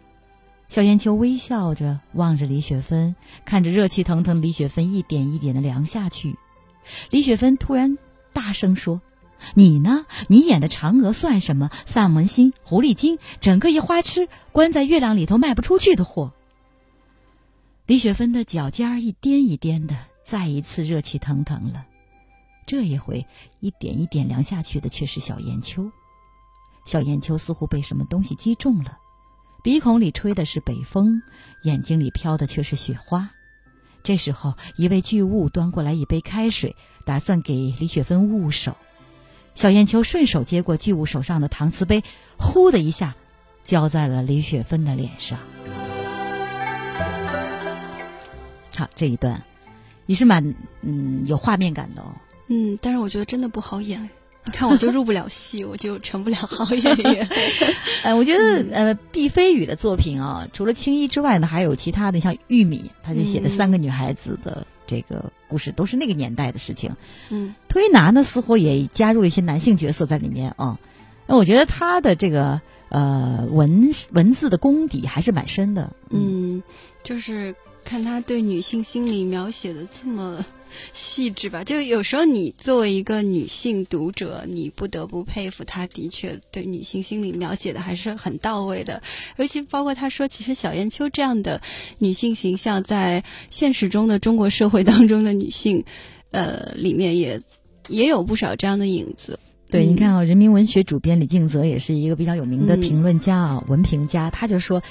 [SPEAKER 4] 小燕秋微笑着望着李雪芬，看着热气腾腾的李雪芬一点一点的凉下去。李雪芬突然大声说：“你呢？你演的嫦娥算什么？丧门星、狐狸精，整个一花痴，关在月亮里头卖不出去的货。”李雪芬的脚尖儿一颠一颠的，再一次热气腾腾了。这一回，一点一点凉下去的却是小燕秋。小燕秋似乎被什么东西击中了。鼻孔里吹的是北风，眼睛里飘的却是雪花。这时候，一位巨物端过来一杯开水，打算给李雪芬捂手。小燕秋顺手接过巨物手上的搪瓷杯，呼的一下，浇在了李雪芬的脸上。好，这一段也是蛮嗯有画面感的哦。
[SPEAKER 5] 嗯，但是我觉得真的不好演。你看，我就入不了戏，我就成不了好演员。
[SPEAKER 4] 呃，我觉得呃，毕飞宇的作品啊，除了青衣之外呢，还有其他的，像玉米，他就写的三个女孩子的这个故事，都是那个年代的事情。
[SPEAKER 5] 嗯，
[SPEAKER 4] 推拿呢，似乎也加入了一些男性角色在里面啊。那我觉得他的这个呃文文字的功底还是蛮深的。
[SPEAKER 5] 嗯，就是看他对女性心理描写的这么。细致吧，就有时候你作为一个女性读者，你不得不佩服他，的确对女性心理描写的还是很到位的。尤其包括他说，其实小燕秋这样的女性形象，在现实中的中国社会当中的女性，呃，里面也也有不少这样的影子。
[SPEAKER 4] 对，你看啊，人民文学主编李敬泽也是一个比较有名的评论家啊，文评家，他就说，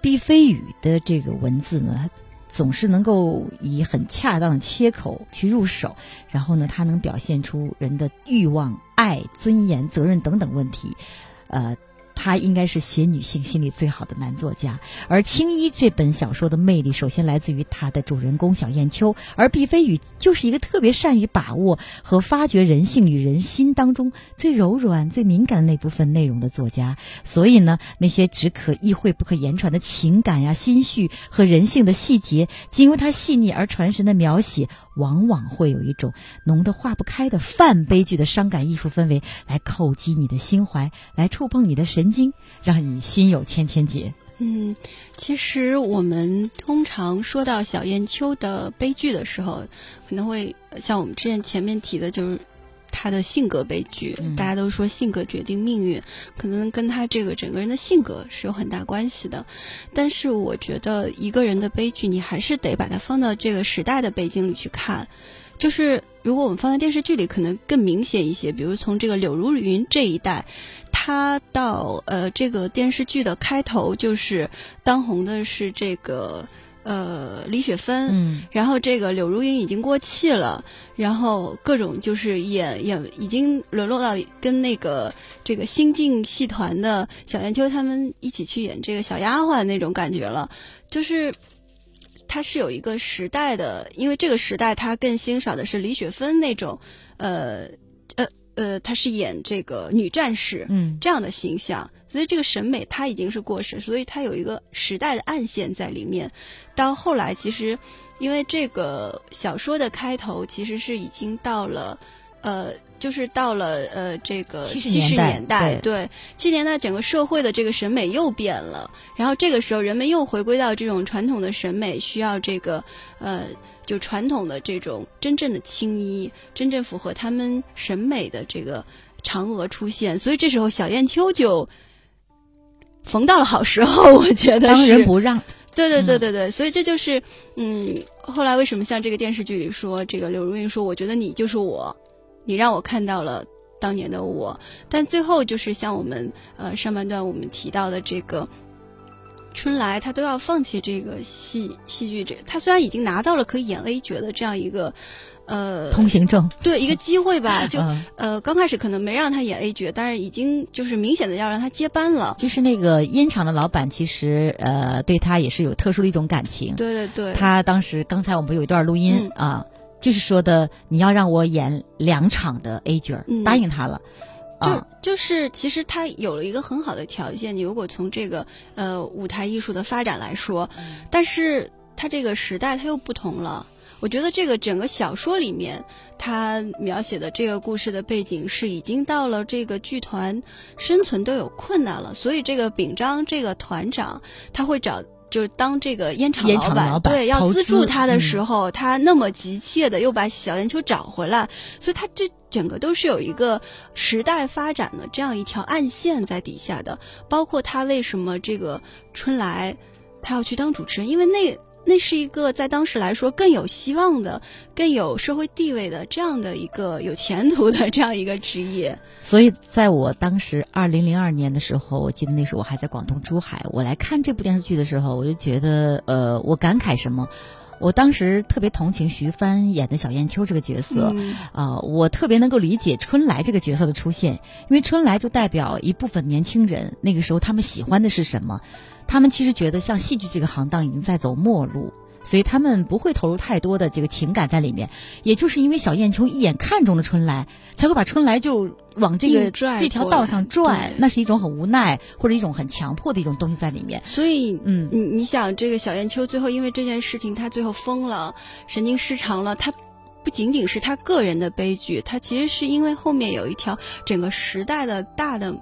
[SPEAKER 4] 毕飞宇的这个文字呢。总是能够以很恰当的切口去入手，然后呢，它能表现出人的欲望、爱、尊严、责任等等问题，呃。他应该是写女性心理最好的男作家，而《青衣》这本小说的魅力，首先来自于他的主人公小燕秋，而毕飞宇就是一个特别善于把握和发掘人性与人心当中最柔软、最敏感的那部分内容的作家。所以呢，那些只可意会不可言传的情感呀、心绪和人性的细节，经由他细腻而传神的描写，往往会有一种浓得化不开的泛悲剧的伤感艺术氛围，来叩击你的心怀，来触碰你的神。曾经让你心有千千结。
[SPEAKER 5] 嗯，其实我们通常说到小燕秋的悲剧的时候，可能会像我们之前前面提的，就是他的性格悲剧。大家都说性格决定命运，可能跟他这个整个人的性格是有很大关系的。但是我觉得一个人的悲剧，你还是得把它放到这个时代的背景里去看。就是如果我们放在电视剧里，可能更明显一些。比如从这个柳如云这一代。他到呃，这个电视剧的开头就是当红的是这个呃李雪芬，
[SPEAKER 4] 嗯，
[SPEAKER 5] 然后这个柳如云已经过气了，然后各种就是演演已经沦落到跟那个这个新晋戏团的小燕秋他们一起去演这个小丫鬟那种感觉了，就是他是有一个时代的，因为这个时代他更欣赏的是李雪芬那种呃。呃，她是演这个女战士，
[SPEAKER 4] 嗯，
[SPEAKER 5] 这样的形象，所以这个审美她已经是过时，所以她有一个时代的暗线在里面。到后来，其实因为这个小说的开头其实是已经到了，呃，就是到了呃这个七十年代，对，七十年代整个社会的这个审美又变了，然后这个时候人们又回归到这种传统的审美，需要这个呃。就传统的这种真正的青衣，真正符合他们审美的这个嫦娥出现，所以这时候小燕秋就逢到了好时候，我觉得
[SPEAKER 4] 当仁不让。
[SPEAKER 5] 对对对对对，所以这就是嗯，后来为什么像这个电视剧里说，这个柳如云说，我觉得你就是我，你让我看到了当年的我，但最后就是像我们呃上半段我们提到的这个。春来他都要放弃这个戏戏剧这，他虽然已经拿到了可以演 A 角的这样一个。呃，
[SPEAKER 4] 通行证
[SPEAKER 5] 对一个机会吧，就
[SPEAKER 4] 嗯
[SPEAKER 5] 呃刚开始可能没让他演 A 角，但是已经就是明显的要让他接班了。
[SPEAKER 4] 就是那个烟厂的老板，其实呃对他也是有特殊的一种感情。
[SPEAKER 5] 对对对，
[SPEAKER 4] 他当时刚才我们有一段录音、啊，就是说的你要让我演两场的 A 角，
[SPEAKER 5] 嗯
[SPEAKER 4] 答应他了。啊，
[SPEAKER 5] 就就是其实他有了一个很好的条件，你如果从这个呃舞台艺术的发展来说，但是它这个时代它又不同了。我觉得这个整个小说里面，他描写的这个故事的背景是已经到了这个剧团生存都有困难了，所以这个秉章这个团长他会找。就是当这个烟厂
[SPEAKER 4] 烟
[SPEAKER 5] 老板对要资助他的
[SPEAKER 4] 嗯
[SPEAKER 5] 时候，他那么急切的又把小烟球找回来，所以他这整个都是有一个时代发展的这样一条暗线在底下的。包括他为什么这个春来他要去当主持人，因为那那是一个在当时来说更有希望的、更有社会地位的这样的一个有前途的这样一个职业。
[SPEAKER 4] 所以在我当时二零零二年的时候，我记得那时候我还在广东珠海，我来看这部电视剧的时候，我就觉得，呃，我感慨什么？我当时特别同情徐帆演的小燕秋这个角色，
[SPEAKER 5] 嗯
[SPEAKER 4] 啊、我特别能够理解春来这个角色的出现，因为春来就代表一部分年轻人，那个时候他们喜欢的是什么？他们其实觉得像戏剧这个行当已经在走末路，所以他们不会投入太多的这个情感在里面。也就是因为小燕秋一眼看中了春来，才会把春来就往这个
[SPEAKER 5] 拽
[SPEAKER 4] 这条道上拽，那是一种很无奈或者一种很强迫的一种东西在里面。
[SPEAKER 5] 所以，
[SPEAKER 4] 嗯
[SPEAKER 5] 你你想，这个小燕秋最后因为这件事情，他最后疯了，神经失常了，他。不仅仅是他个人的悲剧，他其实是因为后面有一条整个时代的大的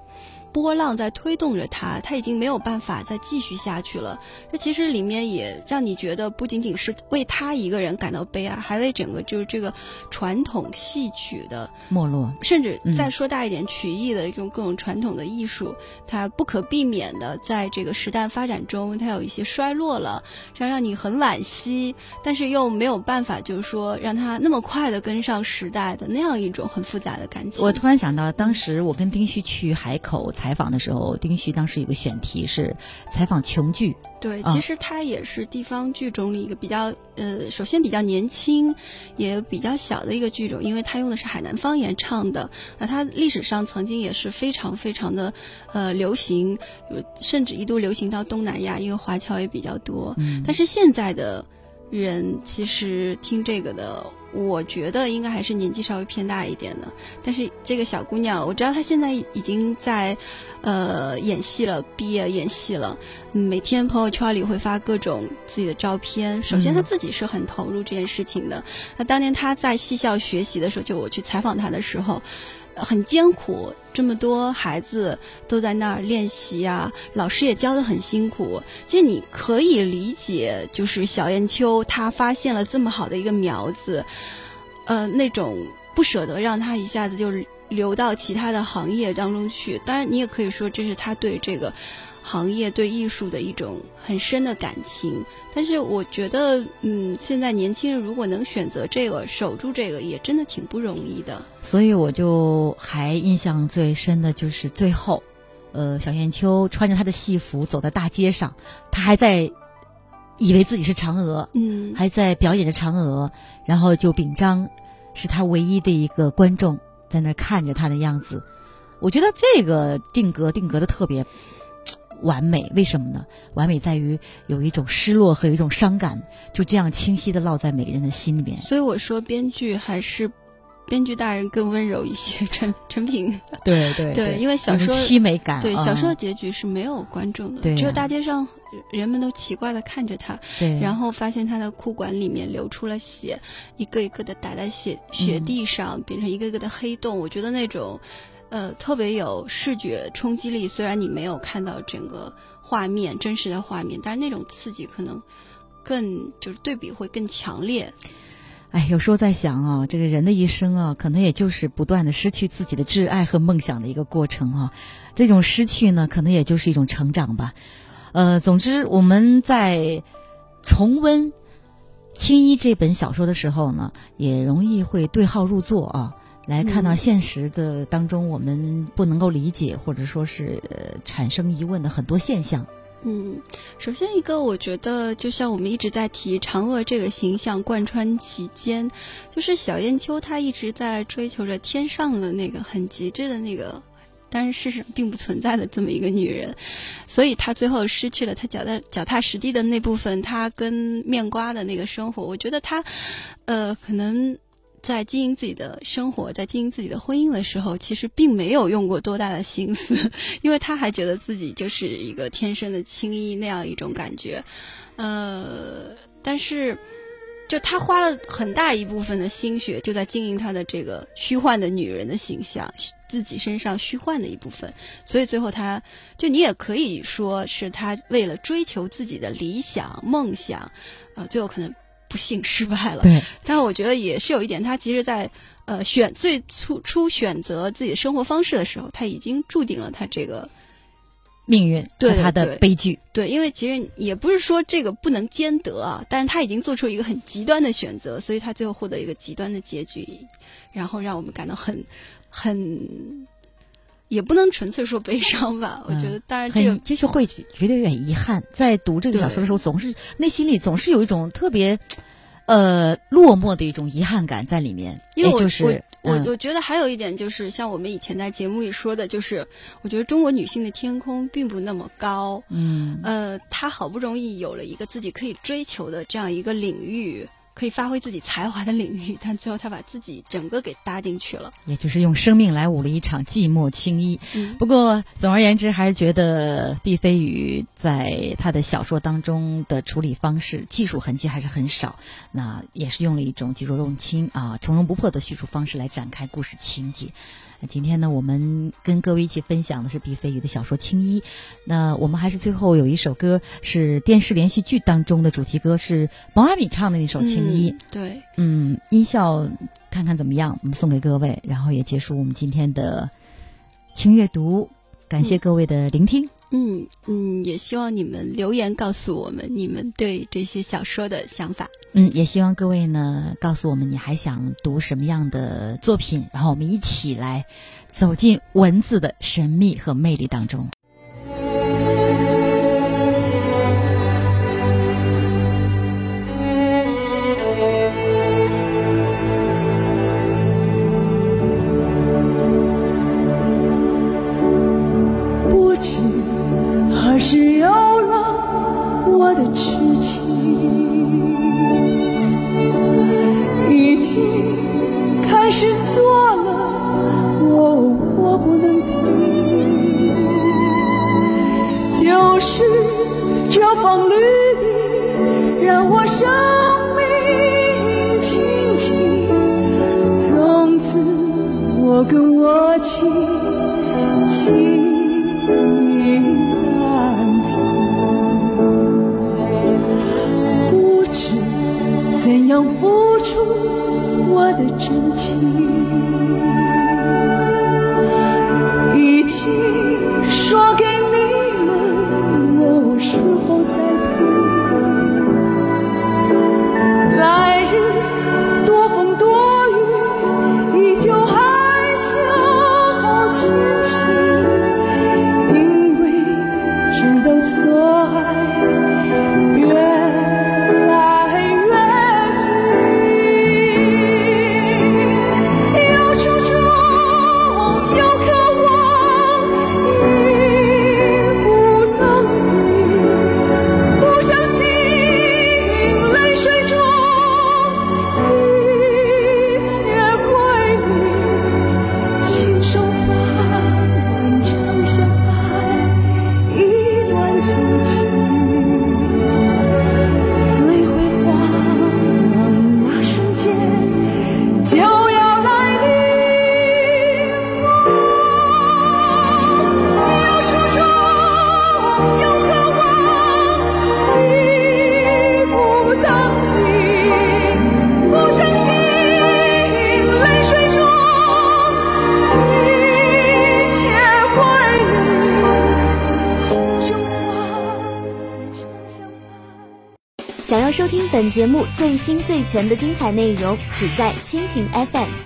[SPEAKER 5] 波浪在推动着他，他已经没有办法再继续下去了。这其实里面也让你觉得不仅仅是为他一个人感到悲哀，还为整个就是这个传统戏曲的
[SPEAKER 4] 没落，
[SPEAKER 5] 甚至
[SPEAKER 4] 嗯
[SPEAKER 5] 再说大一点，曲艺的这种各种传统的艺术，它不可避免的在这个时代发展中，它有一些衰落了，这样让你很惋惜，但是又没有办法，就是说让它那么快的跟上时代的那样一种很复杂的感情。
[SPEAKER 4] 我突然想到，当时我跟丁旭去海口采访的时候，丁旭当时有个选题是采访琼剧，
[SPEAKER 5] 对，
[SPEAKER 4] 啊
[SPEAKER 5] 其实它也是地方剧种里一个比较呃，首先比较年轻，也比较小的一个剧种，因为它用的是海南方言唱的。那它历史上曾经也是非常非常的呃流行，甚至一度流行到东南亚，因为华侨也比较多。
[SPEAKER 4] 嗯
[SPEAKER 5] 但是现在的人其实听这个的，我觉得应该还是年纪稍微偏大一点的。但是这个小姑娘，我知道她现在已经在，呃，演戏了，毕业演戏了。每天朋友圈里会发各种自己的照片。首先，她自己是很投入这件事情的。那当年她在戏校学习的时候，就我去采访她的时候。很艰苦，这么多孩子都在那儿练习啊，老师也教的很辛苦。其实你可以理解，就是小燕秋她发现了这么好的一个苗子，呃，那种不舍得让他一下子就是流到其他的行业当中去。当然，你也可以说这是他对这个行业、对艺术的一种很深的感情。但是我觉得，嗯，现在年轻人如果能选择这个、守住这个，也真的挺不容易的。
[SPEAKER 4] 所以我就还印象最深的就是最后，呃，小燕秋穿着她的戏服走在大街上，她还在以为自己是嫦娥，
[SPEAKER 5] 嗯，
[SPEAKER 4] 还在表演着嫦娥，然后就秉章是她唯一的一个观众在那看着她的样子。我觉得这个定格定格的特别完美，为什么呢？完美在于有一种失落和有一种伤感，就这样清晰的烙在每个人的心里面。
[SPEAKER 5] 所以我说，编剧还是编剧大人更温柔一些。陈陈平，
[SPEAKER 4] 对对
[SPEAKER 5] 对因为小说
[SPEAKER 4] 凄美感，
[SPEAKER 5] 对
[SPEAKER 4] 啊
[SPEAKER 5] 小说的结局是没有观众的，只有大街上人们都奇怪的看着他，
[SPEAKER 4] 对，
[SPEAKER 5] 然后发现他的裤管里面流出了血，一个一个的打在血雪地上，变成一个一个的黑洞。我觉得那种，呃，特别有视觉冲击力。虽然你没有看到整个画面真实的画面，但是那种刺激可能更就是对比会更强烈。
[SPEAKER 4] 哎，有时候在想啊，这个人的一生啊，可能也就是不断的失去自己的挚爱和梦想的一个过程啊。这种失去呢，可能也就是一种成长吧。呃，总之我们在重温《青衣》这本小说的时候呢，也容易会对号入座啊，来看到
[SPEAKER 5] 嗯
[SPEAKER 4] 现实的当中我们不能够理解或者说是、呃、产生疑问的很多现象。
[SPEAKER 5] 嗯，首先一个，我觉得就像我们一直在提嫦娥这个形象贯穿其间，就是小燕秋她一直在追求着天上的那个很极致的那个，但是事实上并不存在的这么一个女人，所以她最后失去了她脚踏脚踏实地的那部分，她跟面瓜的那个生活，我觉得她，呃，可能。在经营自己的生活，在经营自己的婚姻的时候，其实并没有用过多大的心思，因为他还觉得自己就是一个天生的青衣那样一种感觉，呃，但是，就他花了很大一部分的心血，就在经营他的这个虚幻的女人的形象，自己身上虚幻的一部分，所以最后他就你也可以说是他为了追求自己的理想梦想，啊，最后可能。不幸失败了，
[SPEAKER 4] 对，
[SPEAKER 5] 但我觉得也是有一点，他其实，在呃选最初初选择自己的生活方式的时候，他已经注定了他这个
[SPEAKER 4] 命运
[SPEAKER 5] 对
[SPEAKER 4] 他的悲剧。
[SPEAKER 5] 对，因为其实也不是说这个不能兼得啊，但是他已经做出一个很极端的选择，所以他最后获得一个极端的结局，然后让我们感到很很，也不能纯粹说悲伤吧。我觉得，当然这个
[SPEAKER 4] 就是会觉得有点遗憾，在读这个小说的时候，总是内心里总是有一种特别。呃，落寞的一种遗憾感在里面，
[SPEAKER 5] 因为
[SPEAKER 4] 我我
[SPEAKER 5] 我我觉得还有一点就是，像我们以前在节目里说的，就是我觉得中国女性的天空并不那么高，
[SPEAKER 4] 嗯，
[SPEAKER 5] 呃，她好不容易有了一个自己可以追求的这样一个领域。可以发挥自己才华的领域，但最后他把自己整个给搭进去了，
[SPEAKER 4] 也就是用生命来舞了一场寂寞青衣。不过，总而言之，还是觉得毕飞宇在他的小说当中的处理方式、技术痕迹还是很少。那也是用了一种举重若轻啊、从容不迫的叙述方式来展开故事情节。今天呢，我们跟各位一起分享的是毕飞宇的小说《青衣》。那我们还是最后有一首歌，是电视连续剧当中的主题歌，是毛阿敏唱的那首《青衣》。
[SPEAKER 5] 对，
[SPEAKER 4] 嗯，音效看看怎么样？我们送给各位，然后也结束我们今天的轻阅读。感谢各位的聆听。
[SPEAKER 5] 嗯嗯嗯，也希望你们留言告诉我们你们对这些小说的想法。
[SPEAKER 4] 嗯，也希望各位呢告诉我们你还想读什么样的作品，然后我们一起来走进文字的神秘和魅力当中。
[SPEAKER 9] 我的痴情。已经开始做了，我我不能停，就是这风雨里，让我生命静静。从此我跟我情心安平，知怎样付出。我的真情
[SPEAKER 1] 本节目最新最全的精彩内容，只在蜻蜓 FM。